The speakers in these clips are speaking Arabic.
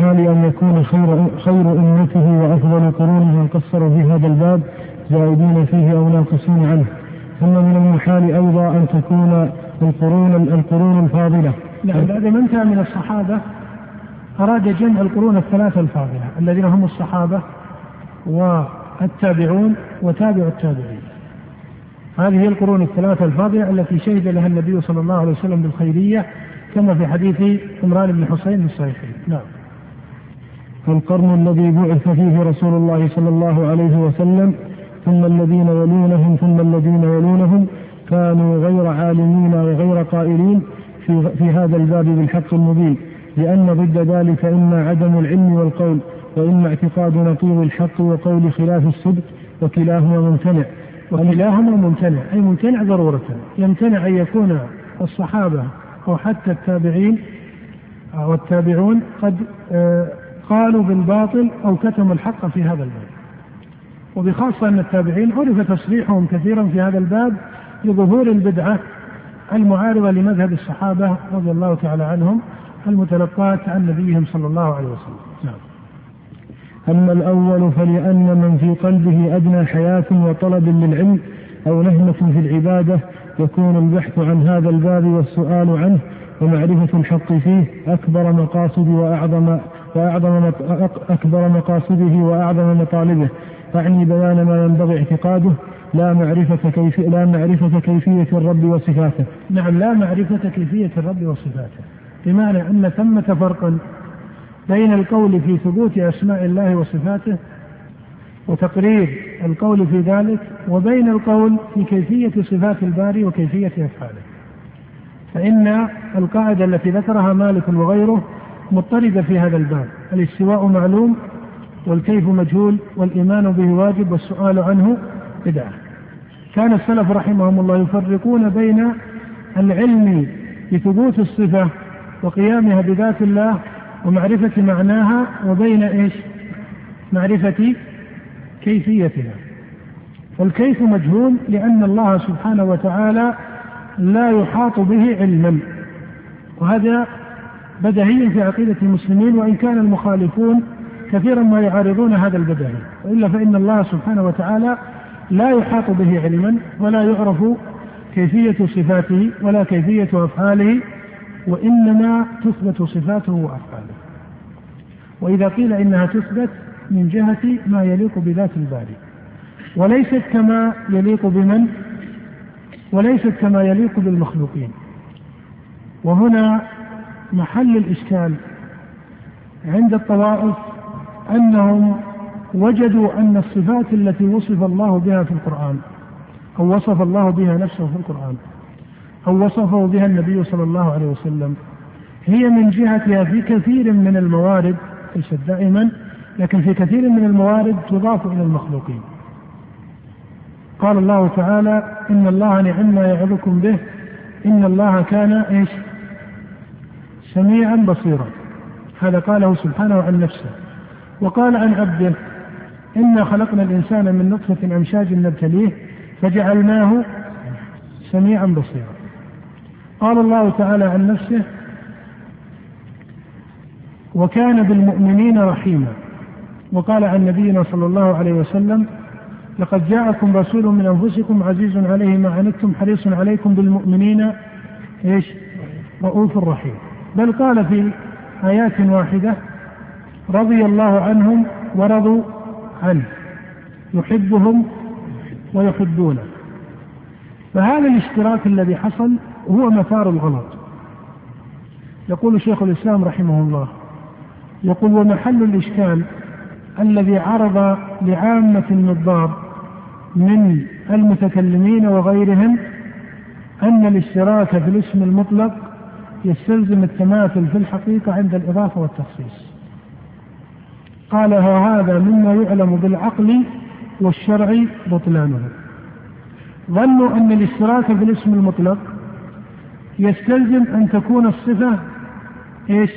المحال أن يكون خير خير أمته وأفضل قرونه قصروا في هذا الباب زائدين فيه أو ناقصين عنه. ثم من المحال أيضا أن تكون القرون القرون الفاضلة. نعم بعد ما انتهى من الصحابة أراد جمع القرون الثلاثة الفاضلة الذين هم الصحابة والتابعون وتابع التابعين. هذه القرون الثلاثة الفاضلة التي شهد لها النبي صلى الله عليه وسلم بالخيرية كما في حديث عمران بن حسين الصحيحين. نعم. القرن الذي بعث فيه رسول الله صلى الله عليه وسلم ثم الذين يلونهم ثم الذين يلونهم كانوا غير عالمين وغير قائلين في, في هذا الباب بالحق المبين. لأن ضد ذلك إما عدم العلم والقول وإما اعتقاد نقيض الحق وقول خلاف الصدق وكلاهما ممتنع. وكلاهما ممتنع أي ممتنع ضرورة يمتنع أن يكون الصحابة أو حتى التابعين أو التابعون قد آه، قالوا بالباطل أو كتموا الحق في هذا الباب وبخاصة أن التابعين عرف تصريحهم كثيرا في هذا الباب لظهور البدعة المعارضة لمذهب الصحابة رضي الله تعالى عنهم المتلقاة عن نبيهم صلى الله عليه وسلم نعم. أما الأول فلأن من في قلبه أدنى حياة وطلب للعلم أو نهمة في العبادة يكون البحث عن هذا الباب والسؤال عنه ومعرفة الحق فيه أكبر مقاصد وأعظم وأعظم أكبر مقاصده وأعظم مطالبه أعني بيان ما ينبغي اعتقاده لا معرفة كيف لا معرفة كيفية الرب وصفاته. نعم لا معرفة كيفية الرب وصفاته. بمعنى أن ثمة فرقا بين القول في ثبوت أسماء الله وصفاته وتقرير القول في ذلك وبين القول في كيفية صفات الباري وكيفية أفعاله. فإن القاعدة التي ذكرها مالك وغيره مضطردة في هذا الباب، الاستواء معلوم والكيف مجهول والإيمان به واجب والسؤال عنه بدعة. كان السلف رحمهم الله يفرقون بين العلم بثبوت الصفة وقيامها بذات الله ومعرفة معناها وبين إيش؟ معرفة كيفيتها. والكيف مجهول لأن الله سبحانه وتعالى لا يحاط به علما. وهذا بدهي في عقيدة المسلمين وإن كان المخالفون كثيرا ما يعارضون هذا البدهي وإلا فإن الله سبحانه وتعالى لا يحاط به علما ولا يعرف كيفية صفاته ولا كيفية أفعاله وإنما تثبت صفاته وأفعاله. وإذا قيل إنها تثبت من جهة ما يليق بذات الباري. وليست كما يليق بمن؟ وليست كما يليق بالمخلوقين. وهنا محل الإشكال عند الطوائف أنهم وجدوا أن الصفات التي وصف الله بها في القرآن أو وصف الله بها نفسه في القرآن أو وصفه بها النبي صلى الله عليه وسلم هي من جهتها في كثير من الموارد ليست دائما لكن في كثير من الموارد تضاف إلى المخلوقين. قال الله تعالى إن الله نعم ما يعظكم به إن الله كان إيش؟ سميعا بصيرا. هذا قاله سبحانه عن نفسه. وقال عن عبده إنا خلقنا الإنسان من نطفة أمشاج نبتليه فجعلناه سميعا بصيرا. قال الله تعالى عن نفسه وكان بالمؤمنين رحيما. وقال عن نبينا صلى الله عليه وسلم لقد جاءكم رسول من أنفسكم عزيز عليه ما عنتم حريص عليكم بالمؤمنين إيش؟ رؤوف رحيم. بل قال في آيات واحدة رضي الله عنهم ورضوا عنه يحبهم ويحبونه. فهذا الاشتراك الذي حصل هو مثار الغلط. يقول شيخ الإسلام رحمه الله يقول ومحل الإشكال الذي عرض لعامة النظار من المتكلمين وغيرهم أن الاشتراك في الاسم المطلق يستلزم التماثل في الحقيقة عند الإضافة والتخصيص. قال هذا مما يعلم بالعقل والشرع بطلانه. ظنوا أن الاشتراك في الاسم المطلق يستلزم أن تكون الصفة إيش؟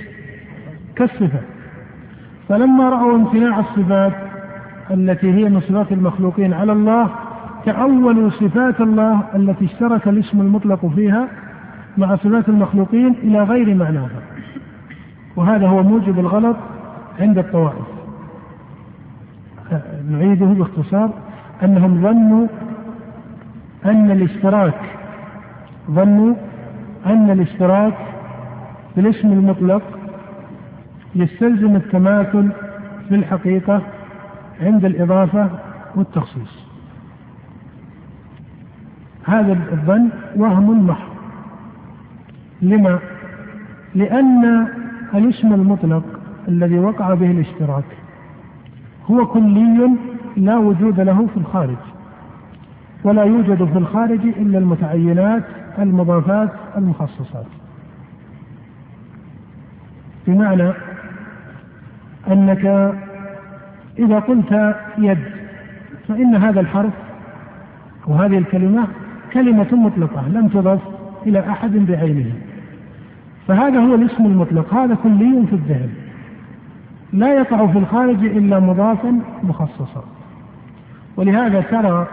كالصفة. فلما رأوا امتناع الصفات التي هي من صفات المخلوقين على الله تأولوا صفات الله التي اشترك الاسم المطلق فيها مع صفات المخلوقين إلى غير معناها وهذا هو موجب الغلط عند الطوائف. نعيده باختصار أنهم ظنوا أن الاشتراك ظنوا أن الاشتراك بالاسم المطلق يستلزم التماثل في الحقيقة عند الإضافة والتخصيص. هذا الظن وهم محض. لما؟ لأن الاسم المطلق الذي وقع به الاشتراك هو كلي لا وجود له في الخارج ولا يوجد في الخارج إلا المتعينات المضافات المخصصات بمعنى أنك إذا قلت يد فإن هذا الحرف أو هذه الكلمة كلمة مطلقة لم تضف إلى أحد بعينه فهذا هو الاسم المطلق هذا كلي في الذهن. لا يقع في الخارج إلا مضافا مخصصا. ولهذا ترى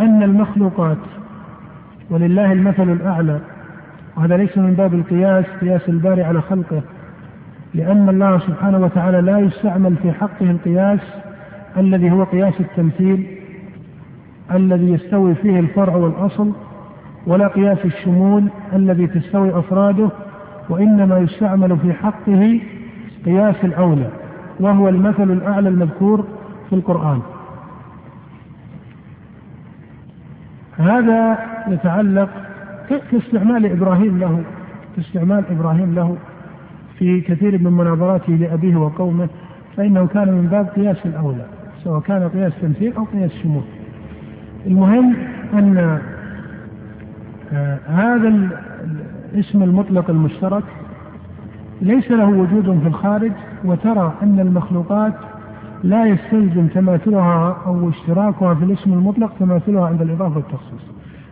أن المخلوقات ولله المثل الأعلى وهذا ليس من باب القياس قياس الباري على خلقه لأن الله سبحانه وتعالى لا يستعمل في حقه القياس الذي هو قياس التمثيل الذي يستوي فيه الفرع والأصل ولا قياس الشمول الذي تستوي أفراده وإنما يستعمل في حقه قياس الأولى وهو المثل الأعلى المذكور في القرآن. هذا يتعلق كاستعمال إبراهيم له كاستعمال إبراهيم له في كثير من مناظراته لأبيه وقومه فإنه كان من باب قياس الأولى سواء كان قياس تمثيل أو قياس شمول. المهم أن هذا الاسم المطلق المشترك. ليس له وجود في الخارج وترى أن المخلوقات لا يستلزم تماثلها أو اشتراكها في الاسم المطلق تماثلها عند الإضافة والتخصيص.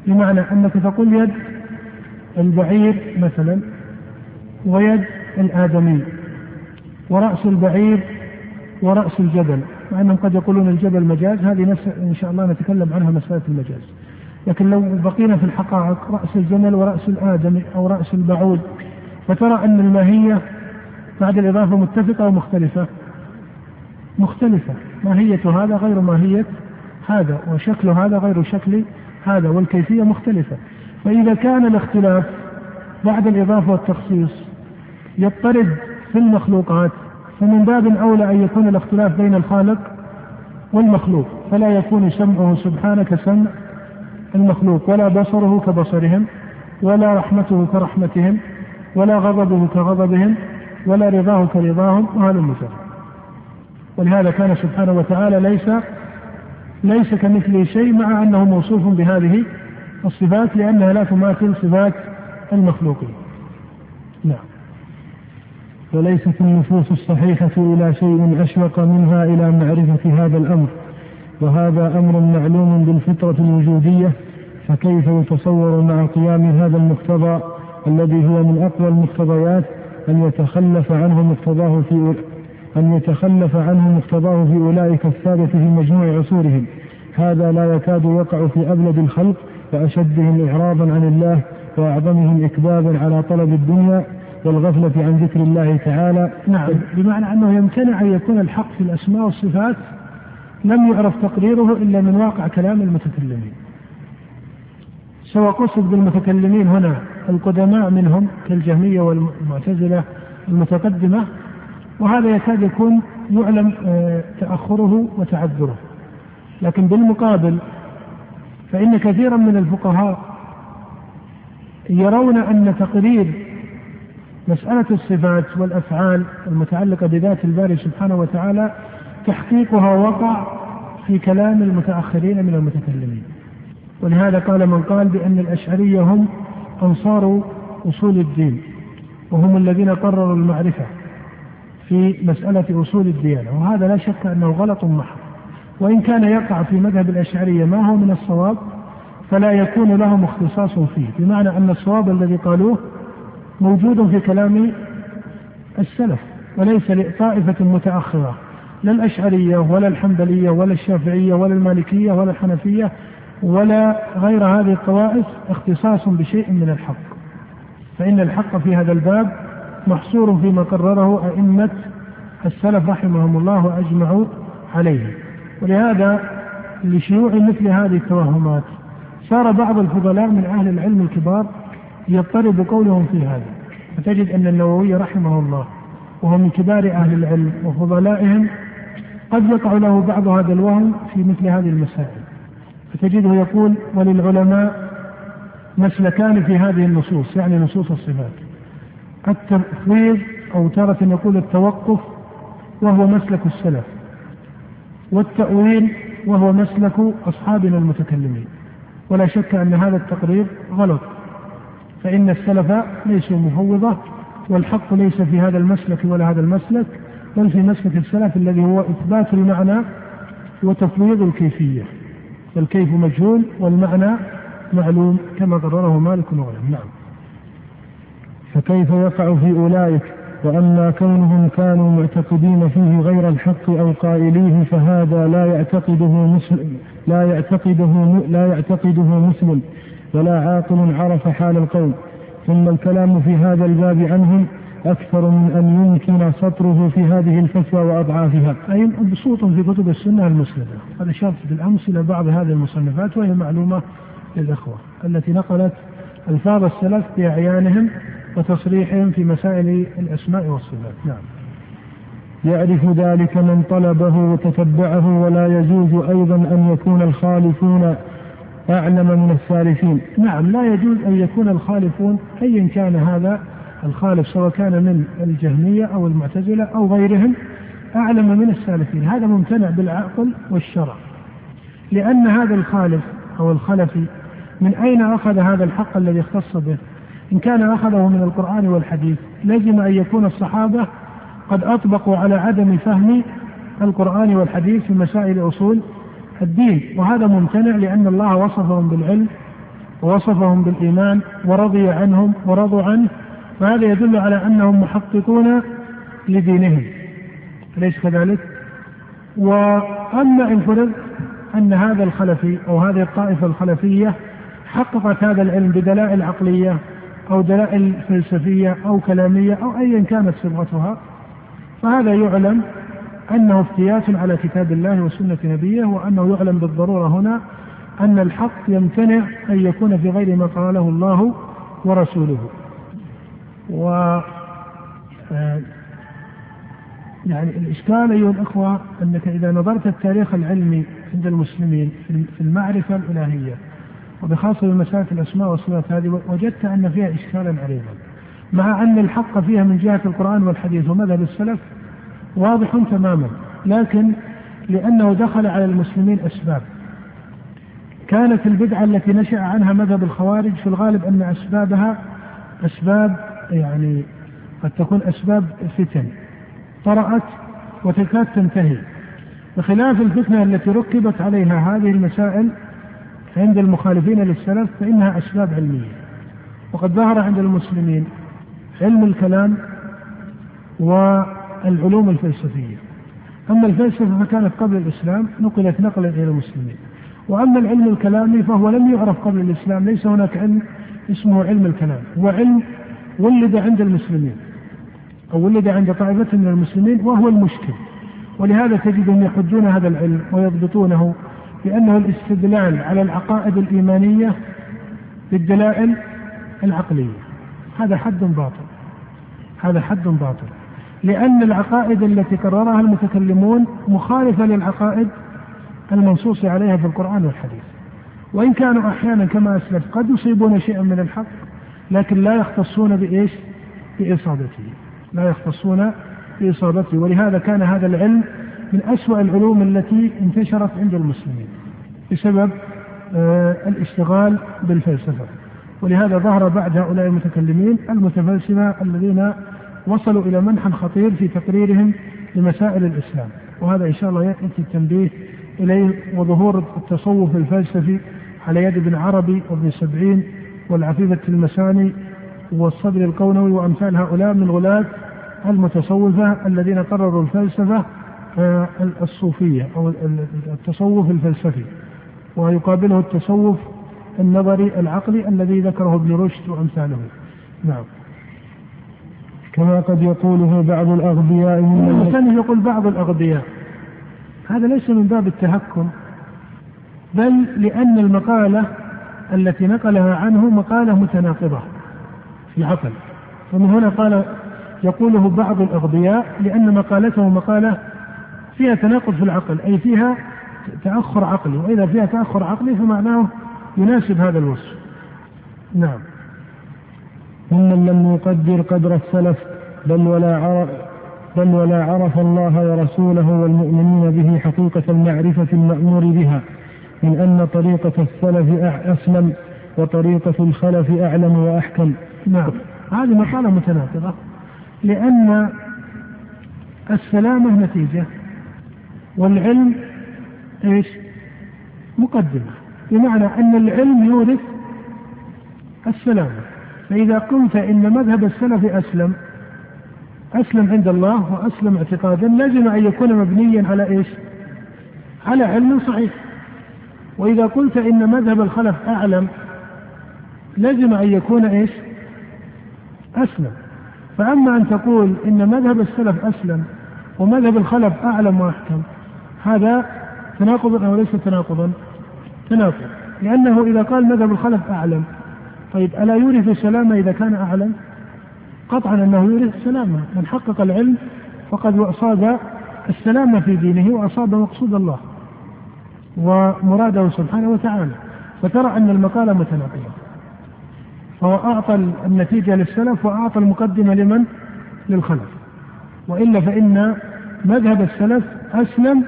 بمعنى أنك تقول يد البعير مثلا ويد الآدمي ورأس البعير ورأس الجبل مع أنهم قد يقولون الجبل مجاز. هذه نفس إن شاء الله نتكلم عنها مسألة المجاز. لكن لو بقينا في الحقائق رأس الجمل ورأس الآدمي أو رأس البعوض فترى أن الماهية بعد الإضافة متفقة ومختلفة. مختلفة. ماهية هذا غير ماهية هذا وشكل هذا غير شكل هذا والكيفية مختلفة. فإذا كان الاختلاف بعد الإضافة والتخصيص يضطرد في المخلوقات فمن باب أولى أن يكون الاختلاف بين الخالق والمخلوق فلا يكون سمعه سبحانه كسمع المخلوق ولا بصره كبصرهم ولا رحمته كرحمتهم ولا غضبه كغضبهم ولا رضاه كرضاهم وهذا المثال ولهذا كان سبحانه وتعالى ليس ليس كمثله شيء مع أنه موصوف بهذه الصفات لأنها لا تماثل صفات المخلوقين. نعم. وليست النفوس الصحيحة إلى شيء أشوق منها إلى معرفة هذا الأمر وهذا أمر معلوم بالفطرة الوجودية فكيف يتصور مع قيام هذا المقتضى الذي هو من أقوى المقتضيات أن يتخلف عنه مقتضاه في أن يتخلف عنه مقتضاه في أولئك السادة في مجموع عصورهم. هذا لا يكاد يقع في أبلد الخلق وأشدهم إعراضا عن الله وأعظمهم إكبابا على طلب الدنيا والغفلة عن ذكر الله تعالى. نعم بمعنى أنه يمتنع أن يكون الحق في الأسماء والصفات لم يعرف تقريره إلا من واقع كلام المتكلمين. سواء قصد بالمتكلمين هنا القدماء منهم كالجهمية والمعتزلة المتقدمة وهذا يكاد يكون يعلم آه، تأخره وتعذره. لكن بالمقابل فإن كثيرا من الفقهاء يرون أن تقرير مسألة الصفات والأفعال المتعلقة بذات الباري سبحانه وتعالى تحقيقها وقع في كلام المتأخرين من المتكلمين. ولهذا قال من قال بأن الأشعرية هم أنصار أصول الدين وهم الذين قرروا المعرفة في مسألة أصول الديانة. وهذا لا شك أنه غلط محض. وإن كان يقع في مذهب الأشعرية ما هو من الصواب فلا يكون لهم اختصاص فيه. بمعنى أن الصواب الذي قالوه موجود في كلام السلف وليس لطائفة متأخرة. لا الأشعرية ولا الحنبلية ولا الشافعية ولا المالكية ولا الحنفية ولا غير هذه الطوائف اختصاص بشيء من الحق. فإن الحق في هذا الباب محصور فيما قرره أئمة السلف رحمهم الله وأجمعوا عليه. ولهذا لشيوع مثل هذه التوهمات صار بعض الفضلاء من أهل العلم الكبار يضطرب قولهم في هذا. فتجد أن النووي رحمه الله وهو من كبار أهل العلم وفضلائهم قد يقع له بعض هذا الوهم في مثل هذه المسائل. فتجده يقول وللعلماء مسلكان في هذه النصوص. يعني نصوص الصفات. التفويض أو تارة نقول التوقف وهو مسلك السلف والتأويل وهو مسلك أصحابنا المتكلمين. ولا شك أن هذا التقرير غلط فإن السلف ليسوا مفوضة والحق ليس في هذا المسلك ولا هذا المسلك. بل في مسلك السلف الذي هو إثبات المعنى وتفويض الكيفية. فالكيف مجهول والمعنى معلوم كما قرره مالك وغيره. نعم. فكيف يقع في أولئك وأما كونهم كانوا معتقدين فيه غير الحق أو قائليه فهذا لا يعتقده مسلم لا يعتقده لا يعتقده مسلم ولا عاقل عرف حال القوم. ثم الكلام في هذا الباب عنهم أكثر من أن يمكن سطره في هذه الفتوى وأضعافها. أي بسوط في كتب السنة المسندة. هذا شرط بالأمس إلى بعض هذه المصنفات وهي معلومة للإخوة التي نقلت ألفاظ السلف بأعيانهم وتصريحهم في مسائل الأسماء والصفات. نعم. يعرف ذلك من طلبه وتتبعه ولا يجوز أيضا أن يكون الخالفون أعلم من السالفين. نعم لا يجوز أن يكون الخالفون أيا كان هذا الخالف سواء كان من الجهمية أو المعتزلة أو غيرهم أعلم من السالفين. هذا ممتنع بالعقل والشرع. لأن هذا الخالف أو الخلفي من أين أخذ هذا الحق الذي اختص به؟ إن كان أخذه من القرآن والحديث لزم أن يكون الصحابة قد أطبقوا على عدم فهم القرآن والحديث في مسائل أصول الدين. وهذا ممتنع لأن الله وصفهم بالعلم ووصفهم بالإيمان ورضي عنهم ورضوا عنه فهذا يدل على أنهم محققون لدينهم أليس كذلك؟ وأما إن فرض أن هذا الخلفي أو هذه الطائفة الخلفية حققت هذا العلم بدلائل عقلية أو دلائل فلسفية أو كلامية أو أيا كانت صبغتها فهذا يعلم أنه افتيات على كتاب الله وسنة نبيه وأنه يعلم بالضرورة هنا أن الحق يمتنع أن يكون في غير ما قاله الله ورسوله و آه، يعني الإشكال أيها الأخوة أنك إذا نظرت التاريخ العلمي عند المسلمين في المعرفة الإلهية وبخاصة بمسألة الأسماء والصفات هذه وجدت أن فيها إشكالا عريضا مع أن الحق فيها من جهة القرآن والحديث ومذهب السلف واضح تماما لكن لأنه دخل على المسلمين أسباب. كانت البدعة التي نشأ عنها مذهب الخوارج في الغالب أن أسبابها أسباب يعني قد تكون أسباب فتن طرأت وتكاد تنتهي. بخلاف الفتنة التي ركبت عليها هذه المسائل عند المخالفين للسلف فإنها أسباب علمية. وقد ظهر عند المسلمين علم الكلام والعلوم الفلسفية. أما الفلسفة فكانت قبل الإسلام نقلت نقلا إلى المسلمين. وأما العلم الكلامي فهو لم يعرف قبل الإسلام ليس هناك علم اسمه علم الكلام. هو علم ولد عند المسلمين أو ولد عند طائفة من المسلمين وهو المشكل. ولهذا تجدهم يحجون هذا العلم ويضبطونه بأنه الاستدلال على العقائد الإيمانية بالدلائل العقلية. هذا حد باطل. هذا حد باطل. لأن العقائد التي قررها المتكلمون مخالفة للعقائد المنصوص عليها في القرآن والحديث. وإن كانوا أحيانا كما أسلف قد يصيبون شيئا من الحق لكن لا يختصون بإيش؟ بإصابته. لا يختصون بإصابته. ولهذا كان هذا العلم من أسوأ العلوم التي انتشرت عند المسلمين بسبب آه الاشتغال بالفلسفة. ولهذا ظهر بعد هؤلاء المتكلمين المتفلسفة الذين وصلوا إلى منحى خطير في تقريرهم لمسائل الإسلام. وهذا إن شاء الله يأتي التنبيه إليه وظهور التصوف الفلسفي على يد ابن عربي وابن سبعين والعفيفة المساني والصدر القونوي وأمثال هؤلاء من غلاة المتصوفة الذين قرروا الفلسفة آه، الصوفية أو التصوف الفلسفي. ويقابله التصوف النظري العقلي الذي ذكره ابن رشد وأمثاله. نعم. كما قد يقوله بعض الأغبياء من المصنف يقول بعض الأغبياء هذا ليس من باب التهكم بل لأن المقالة التي نقلها عنه مقالة متناقضة في العقل ومن هنا قال يقوله بعض الأغبياء لأن مقالته مقالة فيها تناقض في العقل أي فيها تأخر عقلي وإذا فيها تأخر عقلي فمعناه يناسب هذا الوصف. نعم. ممن لم يقدر قدر السلف بل ولا عرف بل ولا عرف الله ورسوله والمؤمنين به حقيقة المعرفة المأمور بها. من أن طريقة السلف أسلم وطريقة الخلف أعلم وأحكم. نعم. هذه مقالة متناقضة. لأن السلامة نتيجة والعلم إيش؟ مقدمة. بمعنى أن العلم يورث السلامة. فإذا قلت إن مذهب السلف أسلم أسلم عند الله وأسلم اعتقادا لازم أن يكون مبنيا على إيش؟ على علم صحيح. وإذا قلت إن مذهب الخلف أعلم لازم أن يكون إيش؟ أسلم فأما أن تقول إن مذهب السلف أسلم ومذهب الخلف أعلم وأحكم هذا تناقض أو ليس تناقضا؟ تناقض لأنه إذا قال مذهب الخلف أعلم طيب ألا يورث السلامة إذا كان أعلم؟ قطعا أنه يورث السلامة من حقق العلم فقد أصاب السلامة في دينه وأصاب مقصود الله ومراده سبحانه وتعالى. فترى أن المقالة متناقضة فهو أعطى النتيجة للسلف وأعطى المقدمة لمن؟ للخلف. وإلا فإن مذهب السلف أسلم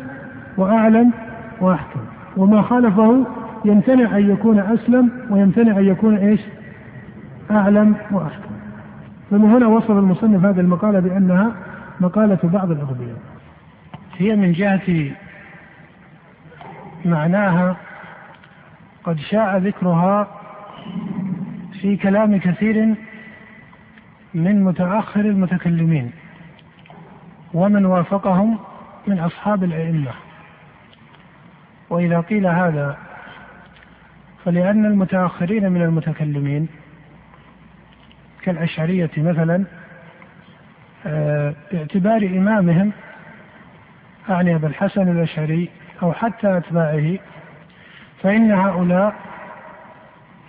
وأعلم وأحكم. وما خالفه يمتنع أن يكون أسلم ويمتنع أن يكون إيش؟ أعلم وأحكم. فمن هنا وصف المصنف هذه المقالة بأنها مقالة بعض الأغبياء. هي من جهة معناها قد شاع ذكرها في كلام كثير من متأخر المتكلمين ومن وافقهم من أصحاب الأئمة. وإذا قيل هذا فلأن المتأخرين من المتكلمين كالأشعرية مثلا آه، باعتبار إمامهم أعني أبا الحسن الأشعري أو حتى أتباعه فإن هؤلاء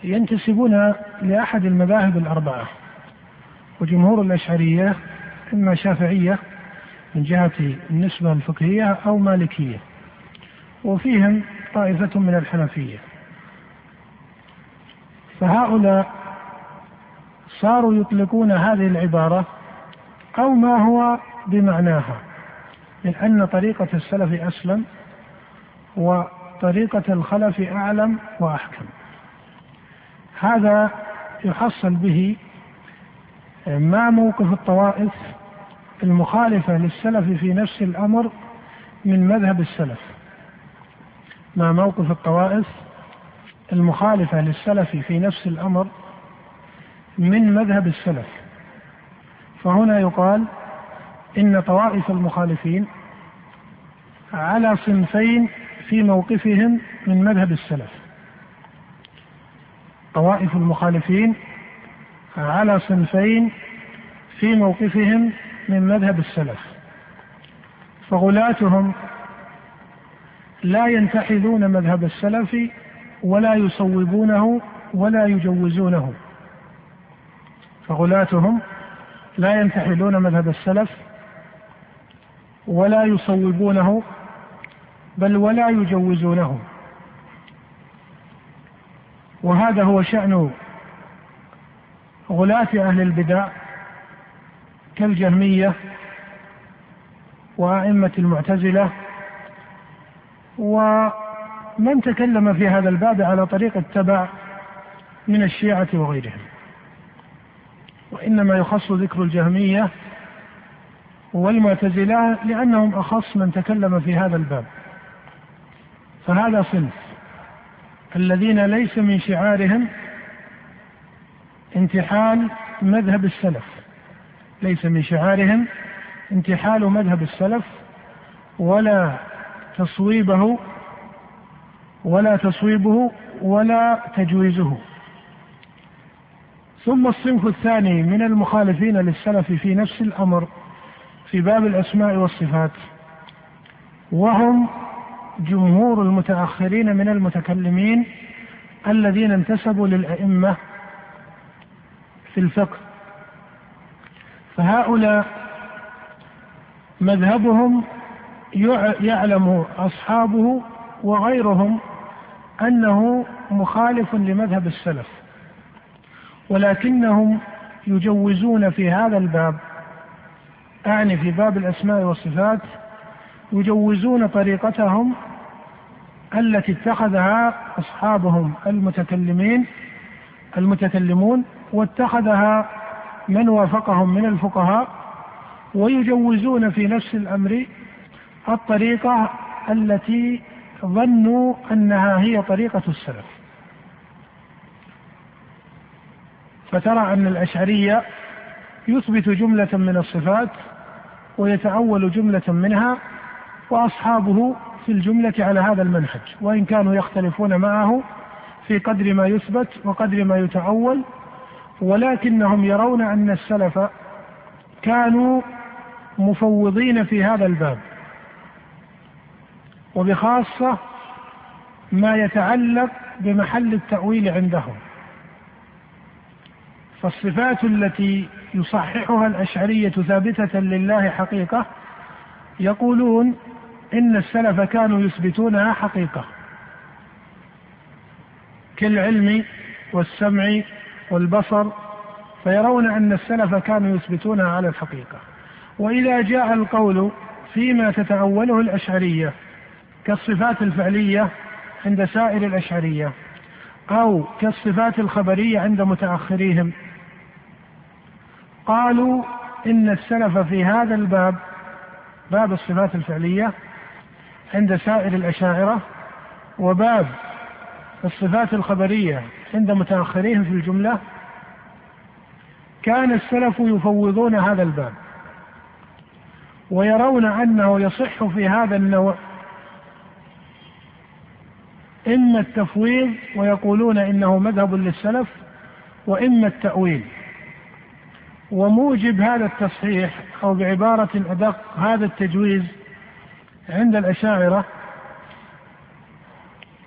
ينتسبون لأحد المذاهب الأربعة وجمهور الأشعرية إما شافعية من جهة النسبة الفقهية أو مالكية وفيهم طائفة من الحنفية. فهؤلاء صاروا يطلقون هذه العبارة أو ما هو بمعناها من أن طريقة السلف أسلم وطريقة الخلف أعلم وأحكم. هذا يحصل به ما موقف الطوائف المخالفة للسلف في نفس الأمر من مذهب السلف ما موقف الطوائف المخالفة للسلف في نفس الأمر من مذهب السلف. فهنا يقال إن طوائف المخالفين على صنفين في موقفهم من مذهب السلف. طوائف المخالفين على صنفين في موقفهم من مذهب السلف. فغلاتهم لا ينتحلون مذهب السلف ولا يصوبونه ولا يجوزونه. فغلاتهم لا ينتحلون مذهب السلف ولا يصوبونه بل ولا يجوزونه. وهذا هو شأن غلاة أهل البدع كالجهمية وأئمة المعتزلة. ومن تكلم في هذا الباب على طريق التبع من الشيعة وغيرهم. وإنما يخص ذكر الجهمية والمعتزلة لأنهم أخص من تكلم في هذا الباب. فهذا صنف. الذين ليس من شعارهم انتحال مذهب السلف. ليس من شعارهم انتحال مذهب السلف ولا تصويبه ولا تصويبه ولا تجويزه. ثم الصنف الثاني من المخالفين للسلف في نفس الأمر في باب الأسماء والصفات وهم جمهور المتأخرين من المتكلمين الذين انتسبوا للأئمة في الفقه. فهؤلاء مذهبهم يعلم أصحابه وغيرهم أنه مخالف لمذهب السلف ولكنهم يجوزون في هذا الباب أعني في باب الأسماء والصفات يجوزون طريقتهم التي اتخذها أصحابهم المتكلمين المتكلمون واتخذها من وافقهم من الفقهاء ويجوزون في نفس الأمر الطريقة التي ظنوا أنها هي طريقة السلف. فترى أن الأشعرية يثبت جملة من الصفات ويتأول جملة منها وأصحابه في الجملة على هذا المنهج وإن كانوا يختلفون معه في قدر ما يثبت وقدر ما يتأول ولكنهم يرون أن السلف كانوا مفوضين في هذا الباب. وبخاصة ما يتعلق بمحل التأويل عندهم. فالصفات التي يصححها الأشعرية ثابتة لله حقيقة يقولون إن السلف كانوا يثبتونها حقيقة. كالعلم والسمع والبصر فيرون أن السلف كانوا يثبتونها على الحقيقة. وإذا جاء القول فيما تتأوله الأشعرية كالصفات الفعلية عند سائر الأشعرية أو كالصفات الخبرية عند متأخريهم. قالوا إن السلف في هذا الباب باب الصفات الفعلية عند سائر الأشاعرة وباب الصفات الخبرية عند متأخريهم في الجملة كان السلف يفوضون هذا الباب ويرون أنه يصح في هذا النوع إما التفويض ويقولون إنه مذهب للسلف وإما التأويل وموجب هذا التصحيح أو بعبارة أدق هذا التجويز عند الأشاعرة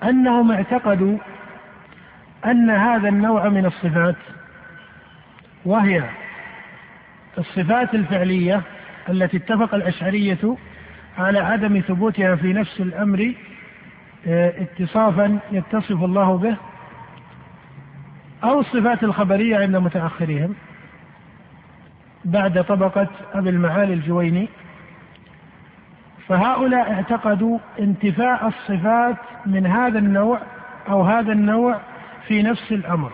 أنهم اعتقدوا أن هذا النوع من الصفات وهي الصفات الفعلية التي اتفق الأشعرية على عدم ثبوتها في نفس الأمر آه، اتصافا يتصف الله به أو الصفات الخبرية عند متأخرهم بعد طبقة أبي المعالي الجويني فهؤلاء اعتقدوا انتفاء الصفات من هذا النوع أو هذا النوع في نفس الأمر.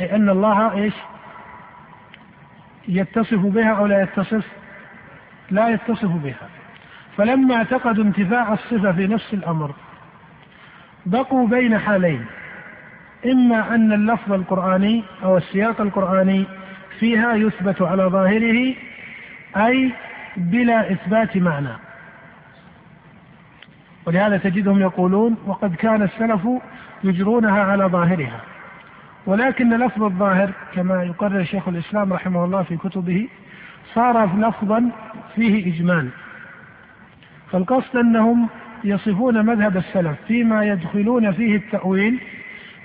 أي أن الله إيش؟ يتصف بها أو لا يتصف؟ لا يتصف بها. فلما اعتقدوا انتفاء الصفة في نفس الأمر بقوا بين حالين. إما أن اللفظ القرآني أو السياق القرآني فيها يثبت على ظاهره أي بلا إثبات معنى. ولهذا تجدهم يقولون وقد كان السلف يجرونها على ظاهرها. ولكن لفظ الظاهر كما يقرر شيخ الإسلام رحمه الله في كتبه صار لفظا فيه إجمال فالقصد أنهم يصفون مذهب السلف فيما يدخلون فيه التأويل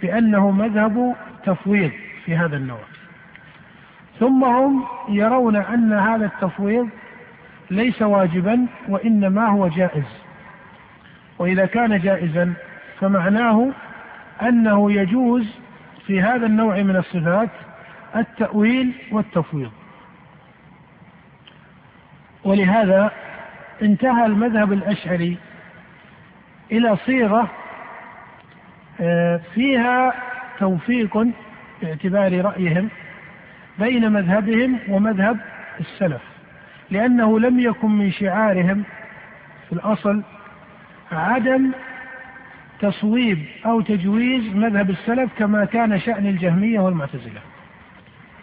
بأنه مذهب تفويض في هذا النوع. ثم هم يرون أن هذا التفويض ليس واجبا وإنما هو جائز. وإذا كان جائزا فمعناه أنه يجوز في هذا النوع من الصفات التأويل والتفويض. ولهذا انتهى المذهب الأشعري إلى صيغة آه، فيها توفيق باعتبار رأيهم بين مذهبهم ومذهب السلف لأنه لم يكن من شعارهم في الأصل عدم تصويب أو تجويز مذهب السلف كما كان شأن الجهمية والمعتزلة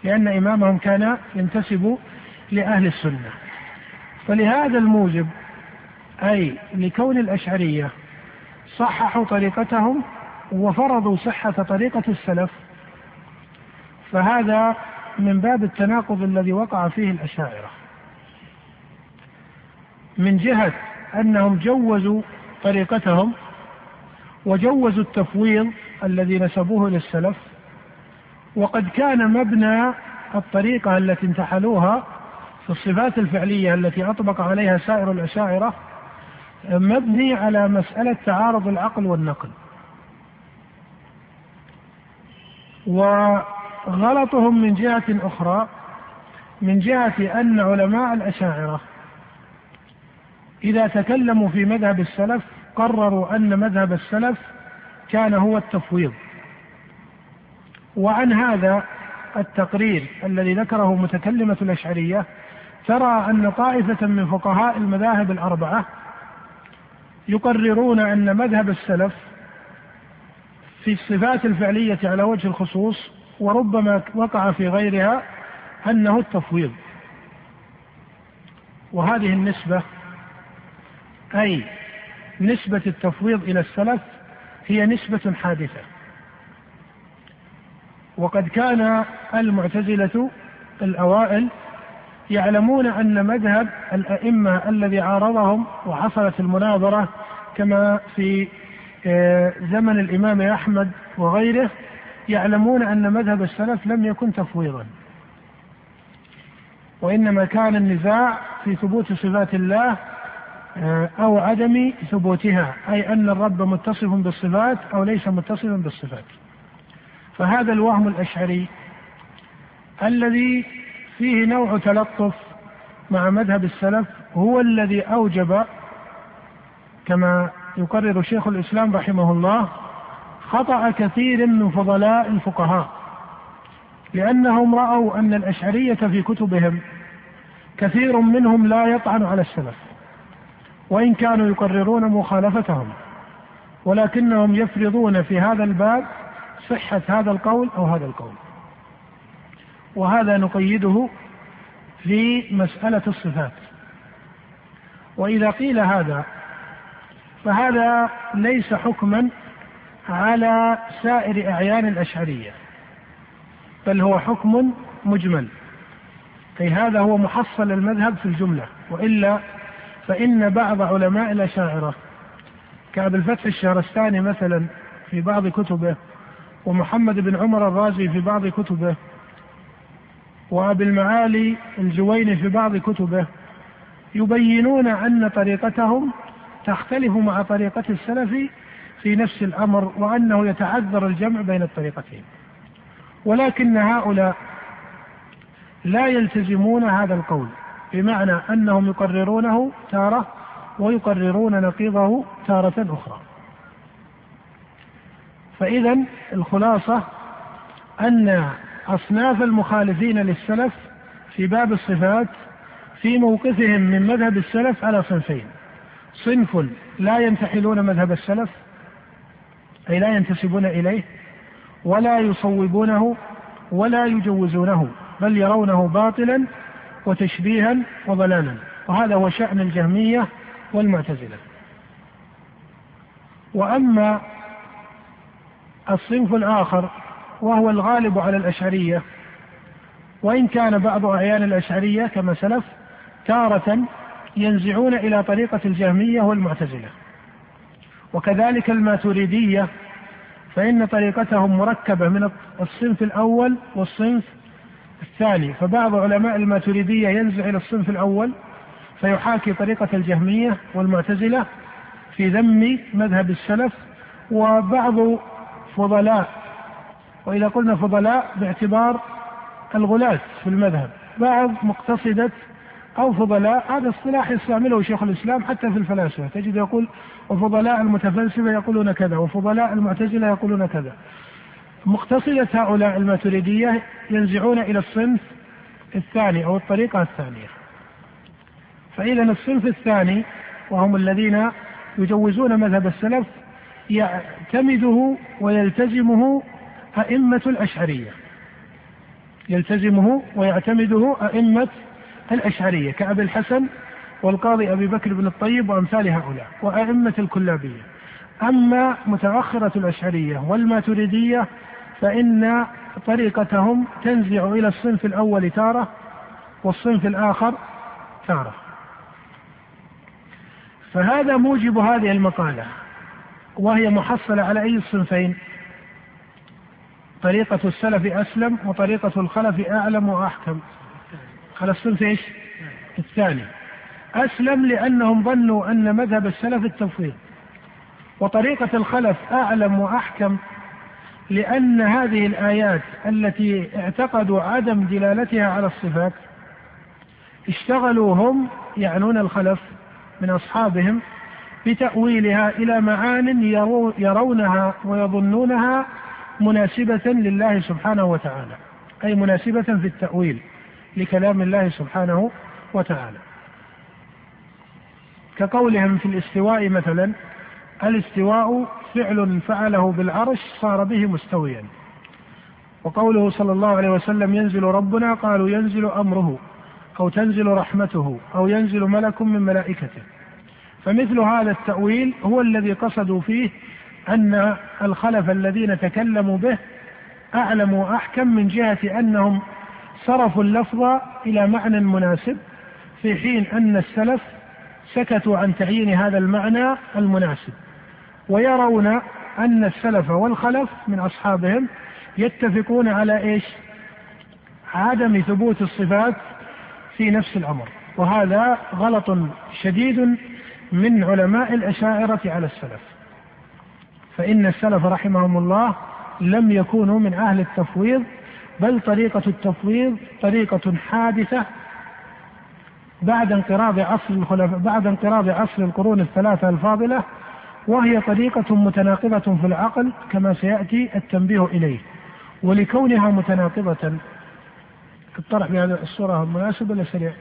لأن إمامهم كان ينتسب لأهل السنة. فلهذا الموجب أي لكون الأشعرية صححوا طريقتهم وفرضوا صحة طريقة السلف فهذا من باب التناقض الذي وقع فيه الأشاعرة. من جهة أنهم جوزوا طريقتهم وجوزوا التفويض الذي نسبوه للسلف وقد كان مبنى الطريقة التي انتحلوها في الصفات الفعلية التي أطبق عليها سائر الأشاعرة مبني على مسألة تعارض العقل والنقل. وغلطهم من جهة أخرى من جهة أن علماء الأشاعرة إذا تكلموا في مذهب السلف قرروا أن مذهب السلف كان هو التفويض. وعن هذا التقرير الذي ذكره متكلمة الأشعرية ترى أن طائفة من فقهاء المذاهب الأربعة يقررون أن مذهب السلف في الصفات الفعلية على وجه الخصوص وربما وقع في غيرها أنه التفويض. وهذه النسبة أي نسبة التفويض إلى السلف هي نسبة حادثة. وقد كان المعتزلة الأوائل يعلمون أن مذهب الأئمة الذي عارضهم وحصلت المناظرة كما في آه، زمن الإمام أحمد وغيره يعلمون أن مذهب السلف لم يكن تفويضا. وإنما كان النزاع في ثبوت صفات الله أو عدم ثبوتها أي أن الرب متصف بالصفات أو ليس متصفا بالصفات. فهذا الوهم الأشعري الذي فيه نوع تلطف مع مذهب السلف هو الذي أوجب كما يقرر شيخ الإسلام رحمه الله خطأ كثير من فضلاء الفقهاء لأنهم رأوا أن الأشعرية في كتبهم كثير منهم لا يطعن على السلف. وإن كانوا يقررون مخالفتهم ولكنهم يفرضون في هذا الباب صحة هذا القول أو هذا القول. وهذا نقيده في مسألة الصفات. وإذا قيل هذا فهذا ليس حكما على سائر أعيان الأشعرية بل هو حكم مجمل. أي هذا هو محصل المذهب في الجملة وإلا فإن بعض علماء الأشاعرة كأبي الفتح الشهرستاني مثلا في بعض كتبه ومحمد بن عمر الرازي في بعض كتبه وأبي المعالي الجويني في بعض كتبه يبينون أن طريقتهم تختلف مع طريقة السلف في نفس الأمر وأنه يتعذر الجمع بين الطريقتين. ولكن هؤلاء لا يلتزمون هذا القول. بمعنى أنهم يقررونه تارة ويقررون نقيضه تارة أخرى. فإذا الخلاصة أن أصناف المخالفين للسلف في باب الصفات في موقفهم من مذهب السلف على صنفين. صنف لا ينتحلون مذهب السلف أي لا ينتسبون إليه ولا يصوبونه ولا يجوزونه بل يرونه باطلا وتشبيها وضلالا. وهذا هو شأن الجهمية والمعتزلة. وأما الصنف الآخر وهو الغالب على الأشعرية وإن كان بعض أعيان الأشعرية كما سلف تارة ينزعون إلى طريقة الجهمية والمعتزلة. وكذلك الماتريدية فإن طريقتهم مركبة من الصنف الأول والصنف الثاني فبعض علماء الماتريدية ينزع إلى الصنف الأول فيحاكي طريقة الجهمية والمعتزلة في ذم مذهب السلف وبعض فضلاء وإذا قلنا فضلاء باعتبار الغلاة في المذهب. بعض مقتصدة أو فضلاء هذا اصطلاح يستعمله شيخ الإسلام حتى في الفلاسفة تجد يقول وفضلاء المتفلسفة يقولون كذا وفضلاء المعتزلة يقولون كذا. مقتصدة هؤلاء الماتريدية ينزعون إلى الصنف الثاني أو الطريقة الثانية. فإذا الصنف الثاني وهم الذين يجوزون مذهب السلف يعتمده ويلتزمه أئمة الأشعرية. يلتزمه ويعتمده أئمة الأشعرية كأبي الحسن والقاضي أبي بكر بن الطيب وأمثال هؤلاء وأئمة الكلابية. أما متأخرة الأشعرية والماتريدية فإن طريقتهم تنزع إلى الصنف الأول تارة والصنف الآخر تارة. فهذا موجب هذه المقالة وهي محصلة على أي الصنفين طريقة السلف أسلم وطريقة الخلف أعلم وأحكم. على الصنف إيش؟ الثاني. أسلم لأنهم ظنوا أن مذهب السلف التفويض وطريقة الخلف أعلم وأحكم لأن هذه الآيات التي اعتقدوا عدم دلالتها على الصفات اشتغلوا هم يعنون الخلف من أصحابهم بتأويلها إلى معان يرونها ويظنونها مناسبة لله سبحانه وتعالى أي مناسبة في التأويل لكلام الله سبحانه وتعالى. كقولهم في الاستواء مثلا الاستواء فعل فعله بالعرش صار به مستويا. وقوله صلى الله عليه وسلم ينزل ربنا قالوا ينزل أمره أو تنزل رحمته أو ينزل ملك من ملائكته. فمثل هذا التأويل هو الذي قصدوا فيه أن الخلف الذين تكلموا به أعلم وأحكم من جهة أنهم صرفوا اللفظ إلى معنى مناسب في حين أن السلف سكتوا عن تعيين هذا المعنى المناسب. ويرون أن السلف والخلف من أصحابهم يتفقون على إيش؟ عدم ثبوت الصفات في نفس الأمر وهذا غلط شديد من علماء الأشاعرة على السلف. فإن السلف رحمهم الله لم يكونوا من أهل التفويض بل طريقة التفويض طريقة حادثة بعد انقراض عصر الخلفاء بعد انقراض عصر القرون الثلاثة الفاضلة وهي طريقة متناقضة في العقل كما سيأتي التنبيه إليه ولكونها متناقضة الطرح بهذه الصورة مناسب ولا سريع؟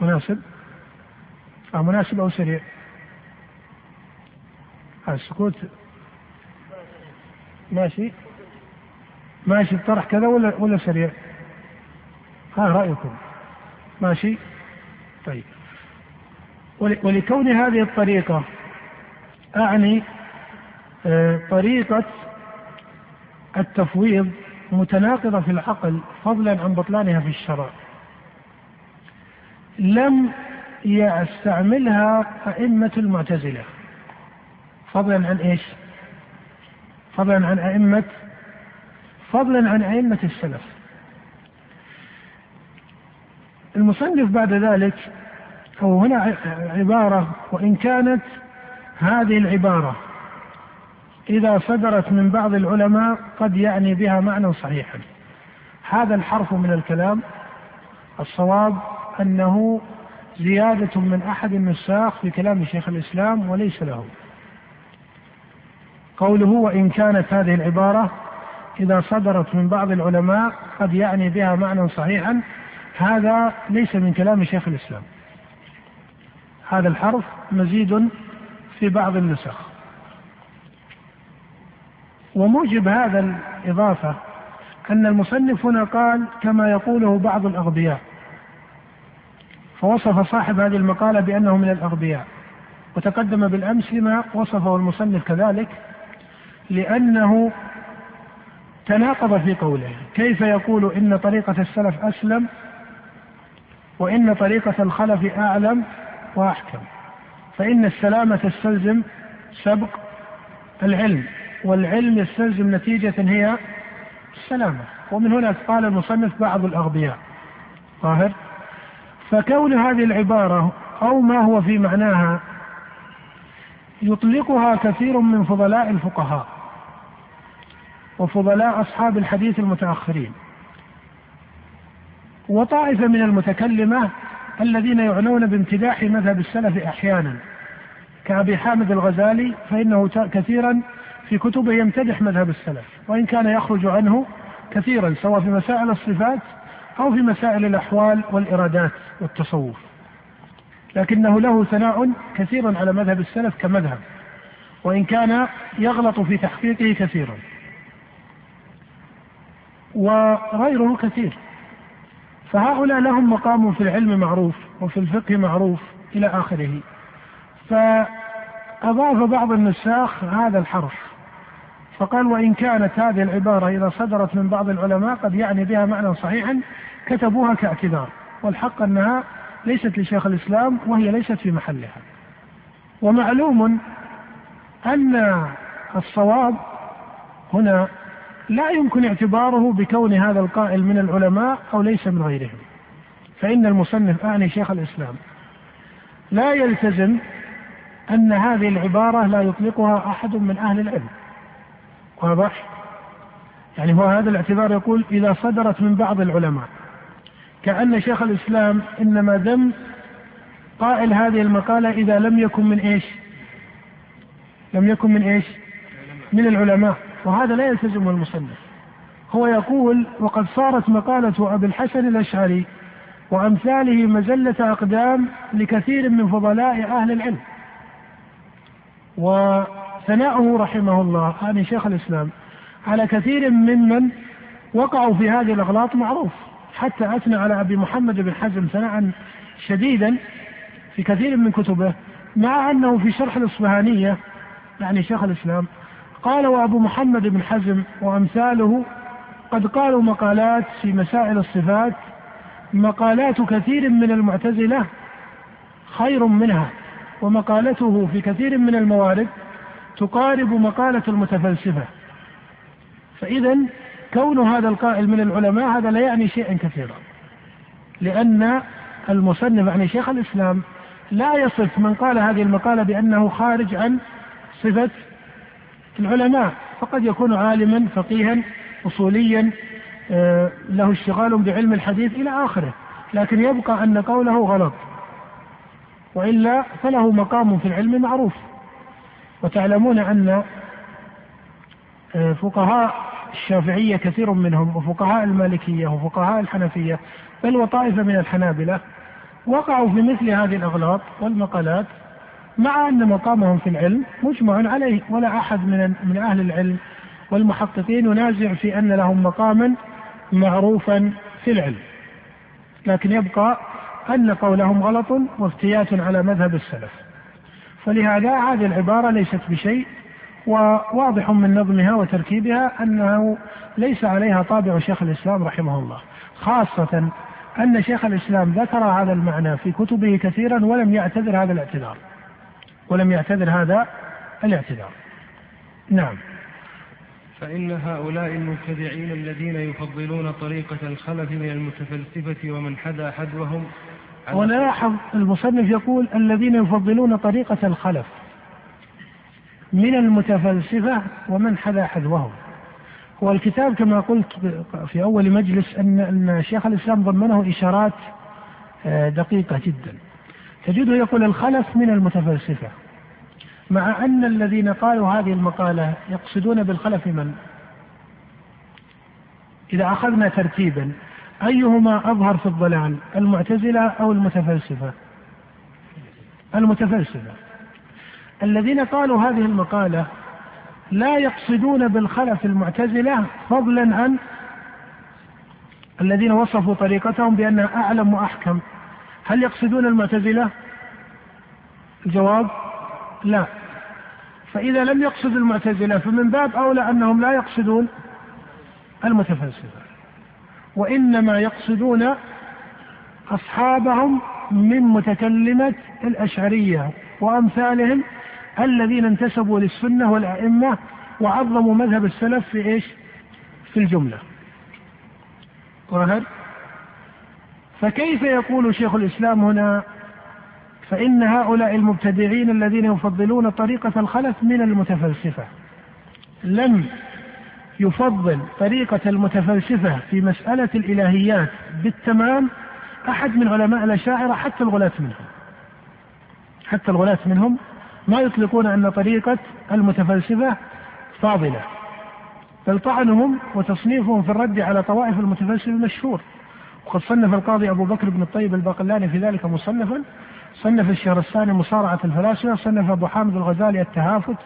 مناسب؟ آه مناسب أو سريع؟ آه السكوت ماشي ماشي الطرح كذا ولا ولا سريع؟ ها رأيكم ماشي؟ ولكون هذه الطريقة أعني آه، طريقة التفويض متناقضة في العقل فضلا عن بطلانها في الشرع. لم يستعملها أئمة المعتزلة. فضلا عن إيش؟ فضلا عن أئمة فضلا عن أئمة السلف. المصنف بعد ذلك أو هنا عبارة وإن كانت هذه العبارة إذا صدرت من بعض العلماء قد يعني بها معنى صحيحا. هذا الحرف من الكلام الصواب أنه زيادة من أحد النساخ في كلام شيخ الإسلام وليس له. قوله وإن كانت هذه العبارة إذا صدرت من بعض العلماء قد يعني بها معنى صحيحا هذا ليس من كلام شيخ الإسلام. هذا الحرف مزيد في بعض النسخ. وموجب هذا الإضافة أن المصنف هنا قال كما يقوله بعض الأغبياء. فوصف صاحب هذه المقالة بأنه من الأغبياء وتقدم بالأمس لما وصفه المصنف كذلك لأنه تناقض في قوله كيف يقول إن طريقة السلف أسلم وإن طريقة الخلف أعلم؟ وأحكم. فإن السلامة تستلزم سبق العلم والعلم يستلزم نتيجة هي السلامة. ومن هنا قال المصنف بعض الأغبياء. ظاهر فكون هذه العبارة أو ما هو في معناها يطلقها كثير من فضلاء الفقهاء وفضلاء أصحاب الحديث المتأخرين. وطائفة من المتكلمة الذين يعنون بامتداح مذهب السلف أحيانا. كأبي حامد الغزالي فإنه كثيرا في كتبه يمتدح مذهب السلف وإن كان يخرج عنه كثيرا سواء في مسائل الصفات أو في مسائل الأحوال والإرادات والتصوف. لكنه له ثناء كثيرا على مذهب السلف كمذهب وإن كان يغلط في تحقيقه كثيرا. وغيره كثير. فهؤلاء لهم مقام في العلم معروف وفي الفقه معروف إلى آخره. فأضاف بعض النساخ هذا الحرف. فقال وإن كانت هذه العبارة إذا صدرت من بعض العلماء قد يعني بها معنى صحيحا كتبوها كاعتذار والحق أنها ليست لشيخ الإسلام وهي ليست في محلها. ومعلوم أن الصواب هنا لا يمكن اعتباره بكون هذا القائل من العلماء أو ليس من غيرهم. فإن المصنف أعني شيخ الإسلام. لا يلتزم أن هذه العبارة لا يطلقها أحد من أهل العلم. واضح؟ يعني هو هذا الاعتبار يقول إذا صدرت من بعض العلماء. كأن شيخ الإسلام إنما ذم قائل هذه المقالة إذا لم يكن من إيش؟ لم يكن من إيش؟ من العلماء. وهذا لا يلتزم المصنف. هو يقول وقد صارت مقالة أبي الحسن الأشعري وأمثاله مزلة أقدام لكثير من فضلاء أهل العلم. وثناؤه رحمه الله يعني شيخ الإسلام على كثير ممن وقعوا في هذه الأغلاط معروف. حتى أثنى على أبي محمد بن حزم ثناء شديدا في كثير من كتبه مع أنه في شرح الإصفهانية يعني شيخ الإسلام قال وأبو محمد بن حزم وأمثاله قد قالوا مقالات في مسائل الصفات مقالات كثير من المعتزلة خير منها ومقالته في كثير من الموارد تقارب مقالة المتفلسفة. فإذا كون هذا القائل من العلماء هذا لا يعني شيئا كثيرا لأن المصنف يعني شيخ الإسلام لا يصف من قال هذه المقالة بأنه خارج عن صفة العلماء فقد يكون عالما فقيها أصوليا آه، له اشتغال بعلم الحديث إلى آخره. لكن يبقى أن قوله غلط. وإلا فله مقام في العلم معروف. وتعلمون أن آه، فقهاء الشافعية كثير منهم وفقهاء المالكية وفقهاء الحنفية بل وطائفة من الحنابلة وقعوا في مثل هذه الأغلاط والمقالات. مع أن مقامهم في العلم مجمع عليه ولا أحد من من أهل العلم والمحققين ينازع في أن لهم مقاما معروفا في العلم. لكن يبقى أن قولهم غلط وافتيات على مذهب السلف. فلهذا هذه العبارة ليست بشيء وواضح من نظمها وتركيبها أنه ليس عليها طابع شيخ الإسلام رحمه الله خاصة أن شيخ الإسلام ذكر هذا المعنى في كتبه كثيرا ولم يعتذر هذا الاعتذار. ولم يعتذر هذا الاعتذار. نعم. فإن هؤلاء المبتدعين الذين يفضلون طريقة الخلف من المتفلسفة ومن حدا حذوهم ونلاحظ المصنف يقول الذين يفضلون طريقة الخلف من المتفلسفة ومن حذا حذوهم. هو الكتاب كما قلت في أول مجلس أن أن شيخ الإسلام ضمنه إشارات آه، دقيقة جدا. تجده يقول الخلف من المتفلسفة. مع أن الذين قالوا هذه المقالة يقصدون بالخلف من؟ إذا أخذنا ترتيبا أيهما أظهر في الضلال المعتزلة أو المتفلسفة المتفلسفة الذين قالوا هذه المقالة لا يقصدون بالخلف المعتزلة فضلا عن الذين وصفوا طريقتهم بأنها أعلم وأحكم هل يقصدون المعتزلة؟ الجواب لا فإذا لم يقصد المعتزلة فمن باب أولى أنهم لا يقصدون المتفلسفة وإنما يقصدون أصحابهم من متكلمة الأشعرية وأمثالهم الذين انتسبوا للسنة والأئمة وعظموا مذهب السلف في إيش؟ في الجملة. وهل فكيف يقول شيخ الإسلام هنا فإن هؤلاء المبتدعين الذين يفضلون طريقة الخلف من المتفلسفة لم يفضل طريقة المتفلسفة في مسألة الإلهيات بالتمام أحد من علماء الأشاعرة حتى الغلاة منهم. حتى الغلاة منهم ما يطلقون أن طريقة المتفلسفة فاضلة بل طعنهم وتصنيفهم في الرد على طوائف المتفلسفة مشهور وقد صنف القاضي أبو بكر بن الطيب الباقلاني في ذلك مصنفا صنف الشهر الثاني مصارعة الفلاسفة صنف أبو حامد الغزالي التهافت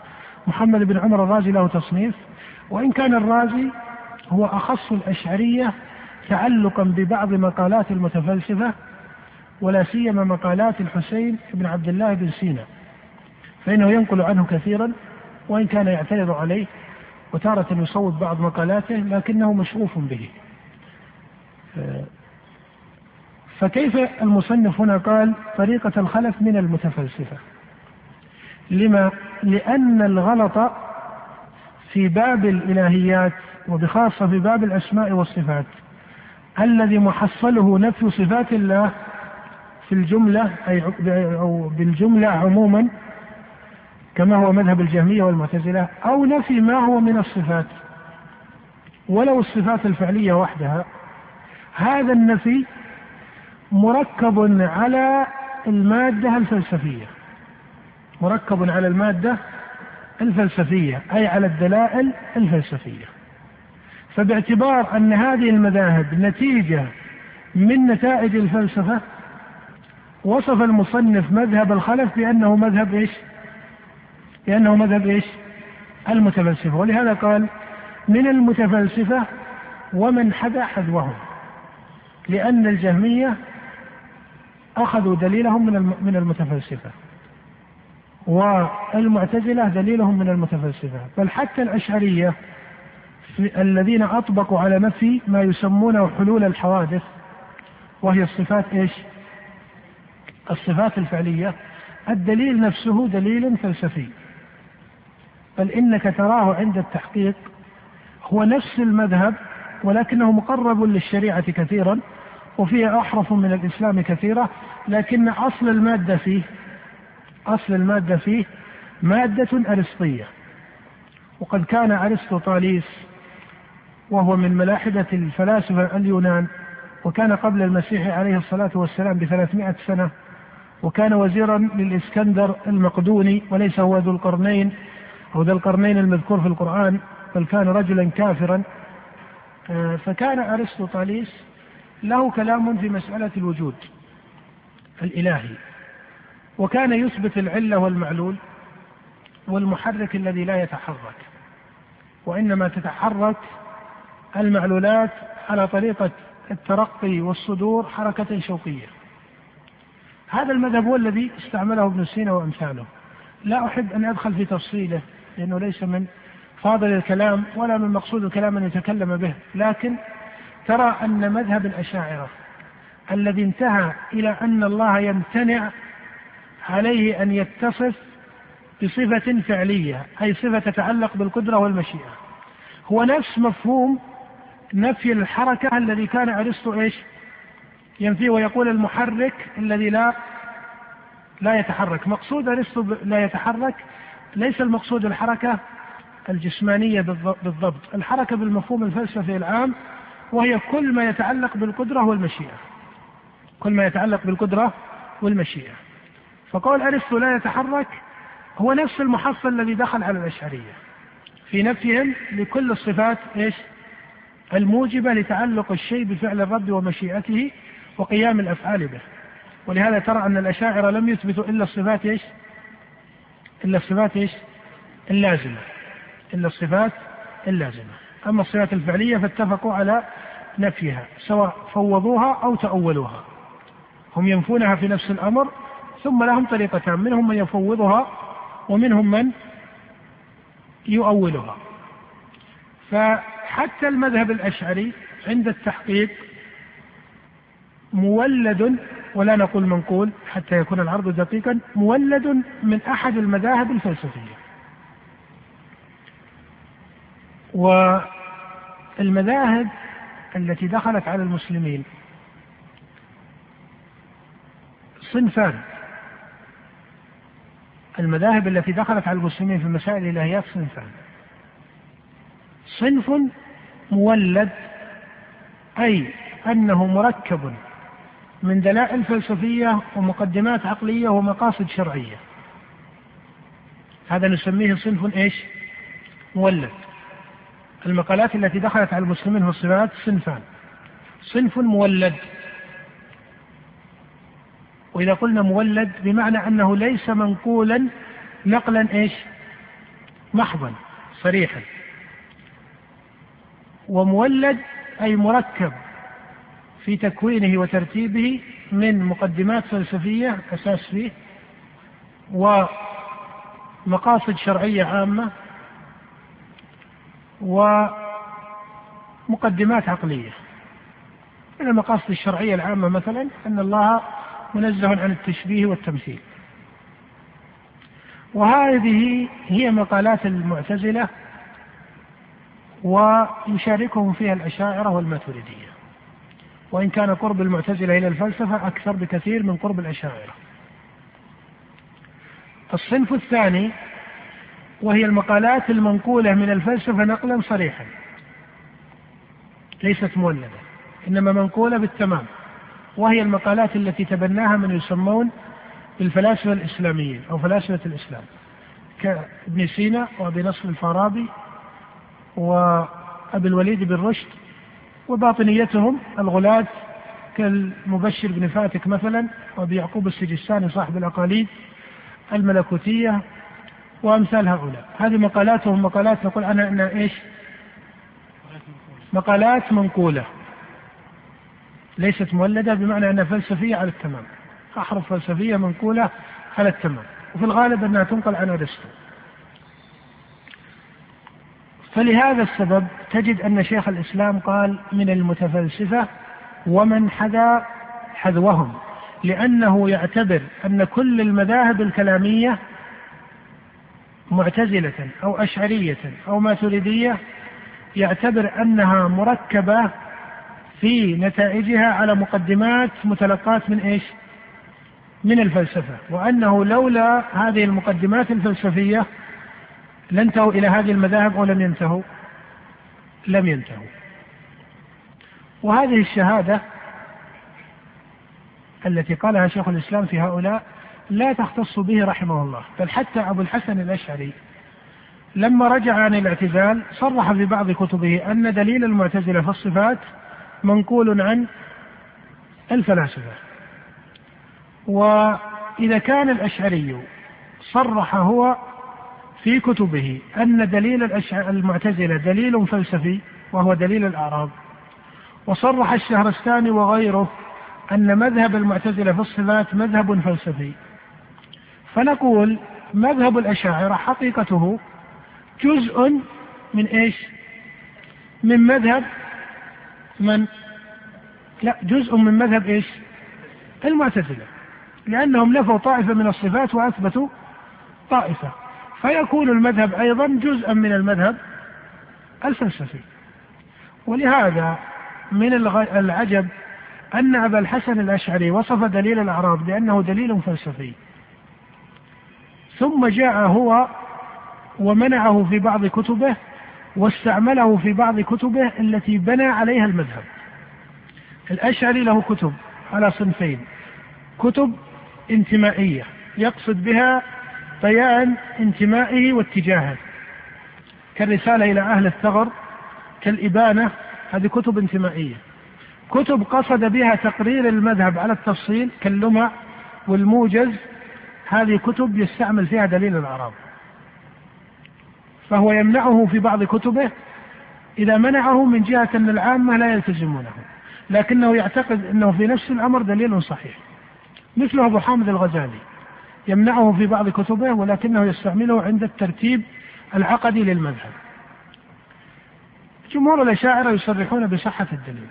محمد بن عمر الرازي له تصنيف وإن كان الرازي هو أخص الأشعرية تعلقا ببعض مقالات المتفلسفة ولا سيما مقالات الحسين بن عبد الله بن سينا فإنه ينقل عنه كثيرا وإن كان يعترض عليه وتارة يصوب بعض مقالاته لكنه مشغوف به. فكيف المصنف هنا قال طريقة الخلف من المتفلسفة؟ لما لأن الغلط في باب الإلهيات وبخاصة في باب الأسماء والصفات الذي محصله نفي صفات الله في الجملة أي أو بالجملة عموما كما هو مذهب الجهمية والمعتزلة أو نفي ما هو من الصفات ولو الصفات الفعلية وحدها. هذا النفي مركب على المادة الفلسفية. مركب على المادة الفلسفية أي على الدلائل الفلسفية. فباعتبار أن هذه المذاهب نتيجة من نتائج الفلسفة وصف المصنف مذهب الخلف بأنه مذهب إيش؟ بأنه مذهب إيش؟ المتفلسفة. ولهذا قال من المتفلسفة ومن حدا حذوهم لأن الجهمية أخذوا دليلهم من من المتفلسفة. والمعتزلة دليلهم من المتفلسفة. بل حتى الأشعرية الذين أطبقوا على نفي ما يسمونه حلول الحوادث وهي الصفات إيش؟ الصفات الفعلية. الدليل نفسه دليل فلسفي. بل إنك تراه عند التحقيق هو نفس المذهب ولكنه مقرب للشريعة كثيرا. وفيه أحرف من الإسلام كثيرة لكن أصل المادة فيه أصل المادة فيه مادة أرسطية. وقد كان أرسطو طاليس وهو من ملاحدة الفلاسفة اليونان وكان قبل المسيح عليه الصلاة والسلام بثلاثمائة سنة وكان وزيرا للإسكندر المقدوني وليس هو ذو القرنين أو ذو القرنين المذكور في القرآن بل كان رجلا كافرا. آه، فكان أرسطو طاليس له كلام في مسألة الوجود الإلهي. وكان يثبت العلة والمعلول والمحرك الذي لا يتحرك وإنما تتحرك المعلولات على طريقة الترقي والصدور حركة شوقية. هذا المذهب هو الذي استعمله ابن سينا وأمثاله. لا أحب أن أدخل في تفصيله لأنه ليس من فاضل الكلام ولا من مقصود الكلام أن يتكلم به لكن ترى أن مذهب الأشاعرة الذي انتهى إلى أن الله يمتنع عليه أن يتصف بصفة فعلية أي صفة تتعلق بالقدرة والمشيئة. هو نفس مفهوم نفي الحركة الذي كان أرسطو إيش؟ ينفيه ويقول المحرك الذي لا لا يتحرك. مقصود أرسطو لا يتحرك ليس المقصود الحركة الجسمانية بالضبط. الحركة بالمفهوم الفلسفي العام وهي كل ما يتعلق بالقدرة والمشيئة كل ما يتعلق بالقدرة والمشيئة فقول أرسطو لا يتحرك هو نفس المحصل الذي دخل على الأشعرية في نفيهم لكل الصفات إيش؟ الموجبة لتعلق الشيء بفعل الرب ومشيئته وقيام الأفعال به ولهذا ترى أن الأشاعرة لم يثبتوا إلا الصفات إيش؟ إلا الصفات إيش؟ اللازمة إلا الصفات اللازمة أما الصفات الفعلية فاتفقوا على نفيها سواء فوضوها أو تأولوها. هم ينفونها في نفس الأمر ثم لهم طريقتان منهم من يفوضها ومنهم من يؤولها. فحتى المذهب الأشعري عند التحقيق مولد ولا نقول منقول حتى يكون العرض دقيقا مولد من أحد المذاهب الفلسفية. والمذاهب التي دخلت على المسلمين. صنفان المذاهب التي دخلت على المسلمين في مسائل الإلهيات صنفان صنف مولد أي أنه مركب من دلائل فلسفية ومقدمات عقلية ومقاصد شرعية. هذا نسميه صنف إيش؟ مولد. المقالات التي دخلت على المسلمين في الصفات صنفان. صنف مولد. وإذا قلنا مولد بمعنى أنه ليس منقولا نقلا إيش؟ محضا صريحا. ومولد أي مركب في تكوينه وترتيبه من مقدمات فلسفية أساس فيه ومقاصد شرعية عامة ومقدمات عقلية. من المقاصد الشرعية العامة مثلا أن الله منزه عن التشبيه والتمثيل. وهذه هي مقالات المعتزلة ويشاركهم فيها الأشاعرة والماتريدية. وإن كان قرب المعتزلة إلى الفلسفة أكثر بكثير من قرب الأشاعرة. الصنف الثاني وهي المقالات المنقولة من الفلسفة نقلا صريحا. ليست مولدة إنما منقولة بالتمام. وهي المقالات التي تبناها من يسمون بالفلاسفة الإسلاميين أو فلاسفة الإسلام كابن سينا وأبي نصر الفارابي وأبي الوليد بن رشد وباطنيتهم الغلاة كالمبشر بن فاتك مثلا وأبي يعقوب السجستاني صاحب الأقاليد الملكوتية وأمثال هؤلاء. هذه مقالاتهم مقالات نقول عنها أنها إيش؟ مقالات منقولة. ليست مولدة بمعنى أنها فلسفية على التمام. أحرف فلسفية منقولة على التمام. وفي الغالب أنها تنقل عن أرسطو. فلهذا السبب تجد أن شيخ الإسلام قال من المتفلسفة ومن حذا حذوهم لأنه يعتبر أن كل المذاهب الكلامية معتزلة أو أشعرية أو ماتريدية يعتبر أنها مركبة في نتائجها على مقدمات متلقات من إيش؟ من الفلسفة وأنه لولا هذه المقدمات الفلسفية لانتهوا إلى هذه المذاهب أو لم ينتهوا لم ينتهوا وهذه الشهادة التي قالها شيخ الإسلام في هؤلاء لا تختص به رحمه الله بل حتى أبو الحسن الأشعري لما رجع عن الاعتزال صرح في بعض كتبه أن دليل المعتزلة في الصفات منقول عن الفلاسفة. وإذا كان الأشعري صرح هو في كتبه أن دليل المعتزلة دليل فلسفي وهو دليل الأعراض وصرح الشهرستاني وغيره أن مذهب المعتزلة في الصفات مذهب فلسفي. فنقول مذهب الأشاعرة حقيقته جزء من إيش؟ من مذهب من؟ لا جزء من مذهب إيش؟ المعتزلة لأنهم نفوا طائفة من الصفات وأثبتوا طائفة فيكون المذهب أيضا جزءا من المذهب الفلسفي ولهذا من العجب أن أبا الحسن الأشعري وصف دليل الأعراض بأنه دليل فلسفي ثم جاء هو ومنعه في بعض كتبه واستعمله في بعض كتبه التي بنى عليها المذهب. الأشعري له كتب على صنفين. كتب انتمائية يقصد بها بيان انتمائه واتجاهه. كالرسالة إلى أهل الثغر كالإبانة هذه كتب انتمائية. كتب قصد بها تقرير المذهب على التفصيل كاللمع والموجز هذه كتب يستعمل فيها دليل الأعراض فهو يمنعه في بعض كتبه إذا منعه من جهة أن العامة لا يلتزمونه. لكنه يعتقد أنه في نفس الأمر دليل صحيح. مثل أبو حامد الغزالي. يمنعه في بعض كتبه ولكنه يستعمله عند الترتيب العقدي للمذهب. جمهور الأشاعرة يصرحون بصحة الدليل.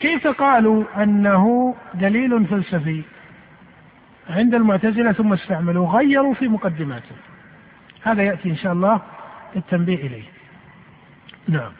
كيف قالوا أنه دليل فلسفي؟ عند المعتزلة ثم استعملوا غيروا في مقدماته هذا يأتي إن شاء الله التنبيه إليه. نعم.